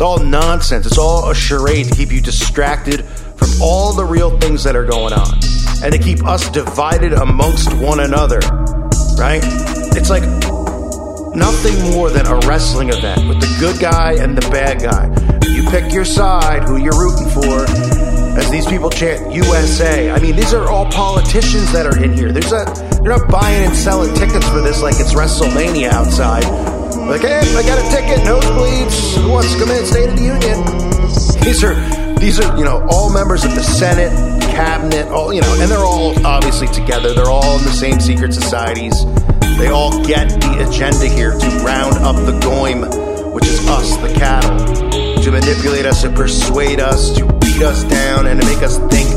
It's all nonsense. It's all a charade to keep you distracted from all the real things that are going on and to keep us divided amongst one another, right? It's like nothing more than a wrestling event with the good guy and the bad guy. You pick your side, who you're rooting for, as these people chant USA. I mean, these are all politicians that are in here. There's a they're not buying and selling tickets for this like it's WrestleMania outside. Hey, I got a ticket, nosebleeds. Who wants to come in? State of the Union. These are these are you know all members of the Senate, cabinet, all you know, and they're all obviously together. They're all in the same secret societies. They all get the agenda here to round up the goyim, which is us, the cattle, to manipulate us and persuade us, to beat us down, and to make us think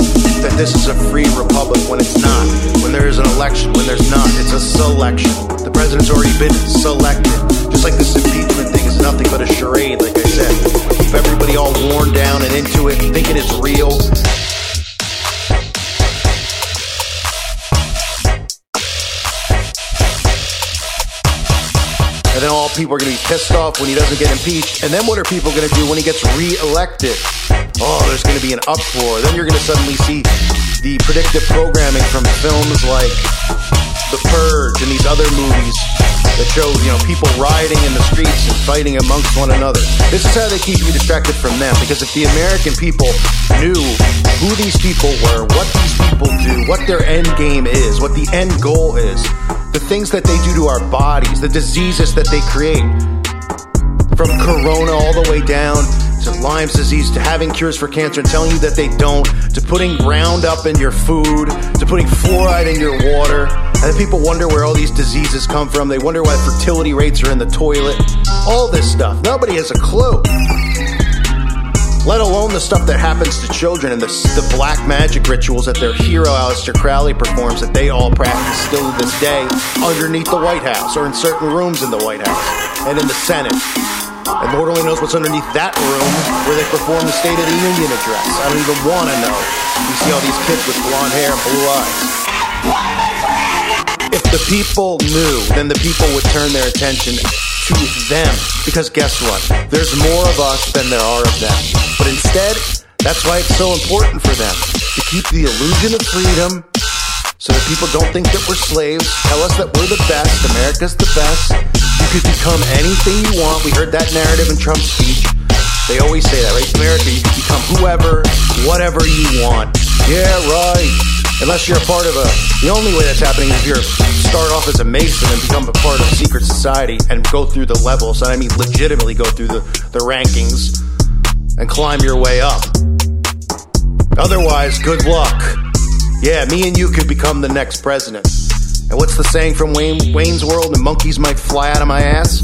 that this is a free republic when it's not. When there is an election, when there's not, it's a selection. The president's already been selected. And then all people are going to be pissed off when he doesn't get impeached. And then what are people going to do when he gets reelected? Oh, there's going to be an uproar. Then you're going to suddenly see the predictive programming from films like The Purge and these other movies that show, you know, people rioting in the streets and fighting amongst one another. This is how they keep you distracted from them. Because if the American people knew who these people were, what these people do, what their end game is, what the end goal is, the things that they do to our bodies, the diseases that they create, from corona all the way down to Lyme's disease to having cures for cancer and telling you that they don't, to putting Roundup in your food, to putting fluoride in your water. And people wonder where all these diseases come from. They wonder why fertility rates are in the toilet. All this stuff. Nobody has a clue. Let alone the stuff that happens to children and the, the black magic rituals that their hero Aleister Crowley performs that they all practice still to this day underneath the White House or in certain rooms in the White House and in the Senate. And Lord only knows what's underneath that room where they perform the State of the Union address. I don't even want to know. You see all these kids with blonde hair and blue eyes. If the people knew, then the people would turn their attention to them. Because guess what? There's more of us than there are of them. But instead, that's why it's so important for them to keep the illusion of freedom so that people don't think that we're slaves, tell us that we're the best, America's the best. You could become anything you want. We heard that narrative in Trump's speech. They always say that, right? America, you can become whoever, whatever you want. Yeah, right. Unless you're a part of a, the only way that's happening is if you start off as a Mason and become a part of a secret society and go through the levels. And I mean, legitimately go through the, the rankings and climb your way up. Otherwise, good luck. Yeah, me and you could become the next president. And what's the saying from Wayne, Wayne's World? The monkeys might fly out of my ass.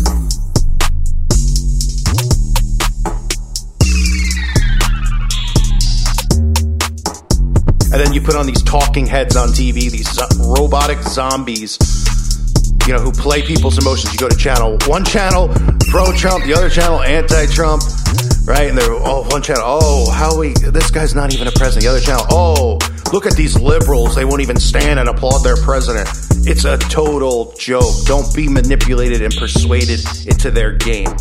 And then you put on these talking heads on TV, these robotic zombies, you know, who play people's emotions. You go to channel one channel pro Trump, the other channel anti Trump, right? And they're oh one channel, oh how we this guy's not even a president. The other channel, oh look at these liberals, they won't even stand and applaud their president. It's a total joke. Don't be manipulated and persuaded into their game.